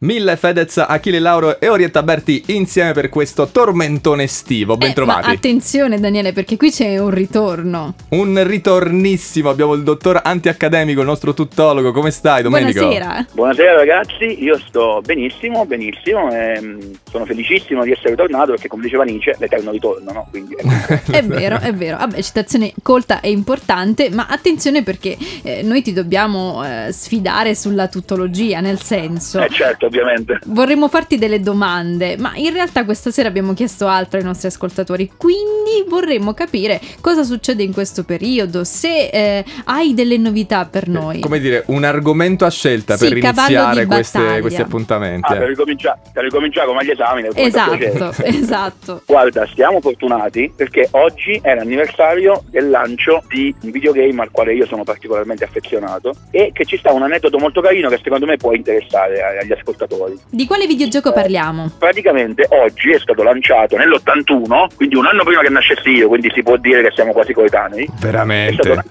Mille Fedez, Achille Lauro e Orietta Berti insieme per questo tormentone estivo. Bentrovati. Eh, ma attenzione Daniele, perché qui c'è un ritorno. Un ritornissimo. Abbiamo il dottor antiaccademico, il nostro tuttologo. Come stai, Domenico? Buonasera. Buonasera ragazzi, io sto benissimo, benissimo. E mm, sono felicissimo di essere tornato perché, come diceva Nietzsche, l'eterno ritorno, no? Quindi. È vero, è vero. Vabbè, citazione colta e importante, ma attenzione perché eh, noi ti dobbiamo eh, sfidare sulla tuttologia, nel senso. eh certo, ovviamente. Vorremmo farti delle domande, ma in realtà questa sera abbiamo chiesto altro ai nostri ascoltatori, quindi vorremmo capire cosa succede in questo periodo, se eh, hai delle novità per noi. Come dire, un argomento a scelta Sì, per iniziare queste- questi appuntamenti. Ah, per eh. ricominciare, per ricominciare come agli esami. Esatto, esatto. Guarda, stiamo fortunati perché oggi è l'anniversario del lancio di un videogame al quale io sono particolarmente affezionato e che ci sta un aneddoto molto carino che secondo me può interessare agli ascoltatori. Di quale videogioco parliamo? Praticamente oggi è stato lanciato nell'81, quindi un anno prima che nascessi io, quindi si può dire che siamo quasi coetanei. Veramente.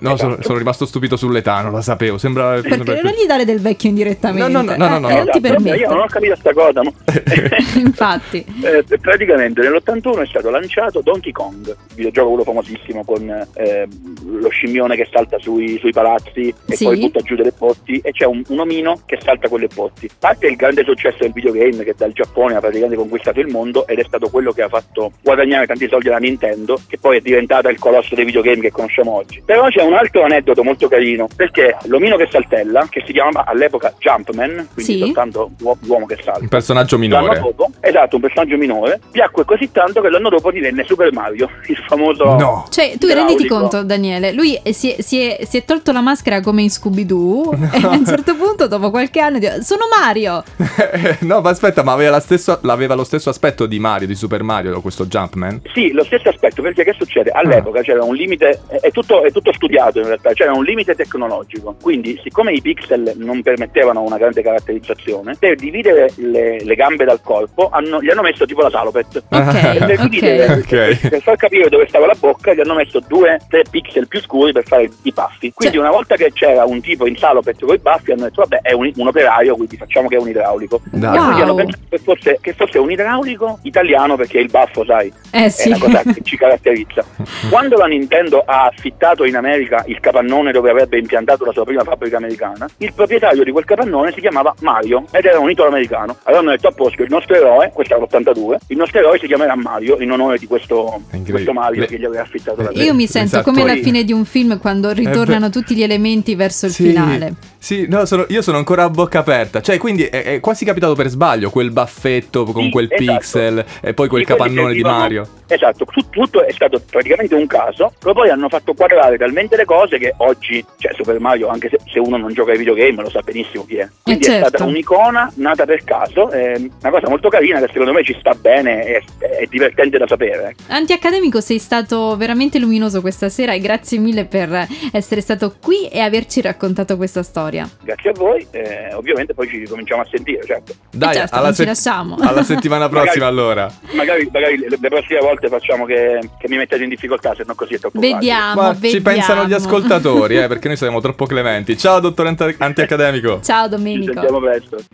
No, sono, esatto. sono rimasto stupito sull'età, non la sapevo. Sembra. Perché non gli dare del vecchio indirettamente. No, no, no, no, no, Eh, no. non ti Esatto, Io non ho capito sta cosa. no? Infatti. Eh, praticamente nell'81 è stato lanciato Donkey Kong, il videogioco quello famosissimo con eh, lo scimmione che salta sui, sui palazzi e Sì. poi butta giù delle botti e c'è un, un omino che salta quelle botti. A parte il grande successo del videogame che dal Giappone ha praticamente conquistato il mondo ed è stato quello che ha fatto guadagnare tanti soldi alla Nintendo che poi è diventata il colosso dei videogame che conosciamo oggi. Però c'è un altro aneddoto molto carino perché l'omino che saltella, che si chiamava all'epoca Jumpman, quindi Sì. soltanto l'uo- l'uomo che salta. Un personaggio L'anno minore. dopo, esatto, un personaggio minore, piacque così tanto che l'anno dopo divenne Super Mario, il famoso... No. Cioè, tu renditi conto, Daniele, lui si è, si è- si è tolto la maschera come in Scooby-Doo e a un certo punto, dopo qualche anno, dice, sono Mario! no, ma aspetta, ma aveva, la stesso- l'aveva lo stesso aspetto di Mario, di Super Mario, questo Jumpman? Sì, lo stesso aspetto, perché che succede? All'epoca c'era un limite, è- tutto, è tutto studiato in realtà, c'era un limite tecnologico, quindi siccome i pixel non permettevano una grande caratterizzazione, per dividere le, le gambe dal corpo hanno- gli hanno messo tipo la salopet. Ok, E per, dividere- ok. Ok. per far capire dove stava la bocca gli hanno messo due, tre pixel più scuri per fare i baffi. Quindi Cioè- una volta che c'era un tipo in salopet con i baffi hanno detto vabbè è un, un operaio, quindi facciamo che è un idraulico. Dai. E quindi hanno Wow. pensato che fosse, che fosse un idraulico italiano perché il baffo, sai, Eh è sì. Cosa che ci caratterizza. Quando la Nintendo ha affittato in America il capannone dove avrebbe impiantato la sua prima fabbrica americana, il proprietario di quel capannone si chiamava Mario ed era un italo-americano. Allora hanno detto a posto, il nostro eroe, questo era l'82, il nostro eroe si chiamerà Mario in onore di questo, questo Mario Le- che gli aveva affittato la Io mi Esatto. sento come alla Sì. fine di un film quando ritornano tutti gli elementi verso il Sì, finale. Sì, no, sono- io sono ancora a bocca aperta. Cioè, quindi è, è quasi capitato per sbaglio quel baffetto con Sì, quel esatto. pixel e poi quel quelli capannone di Mario. Esatto, tut- tutto è stato praticamente un caso, però poi hanno fatto quadrare talmente le cose che oggi, cioè Super Mario, anche se, se uno non gioca ai videogame lo sa benissimo chi è. Quindi Eh, è certo. stata un'icona nata per caso, è una cosa molto carina che secondo me ci sta bene e è, è divertente da sapere. Antiaccademico sei stato veramente luminoso questa sera e grazie mille per essere stato qui e averci raccontato questa storia. Grazie a voi, e ovviamente poi ci ricominciamo a sentire, certo. Dai, certo, alla, se- lasciamo. alla settimana prossima Magari- allora. Magari, magari le, le prossime volte facciamo che, che mi mettete in difficoltà, se no così è troppo facile. Vediamo, Ma vediamo. ci pensano gli ascoltatori, eh, perché noi siamo troppo clementi. Ciao, dottor Anta- antiaccademico. Ciao Ci Domenico. sentiamo presto.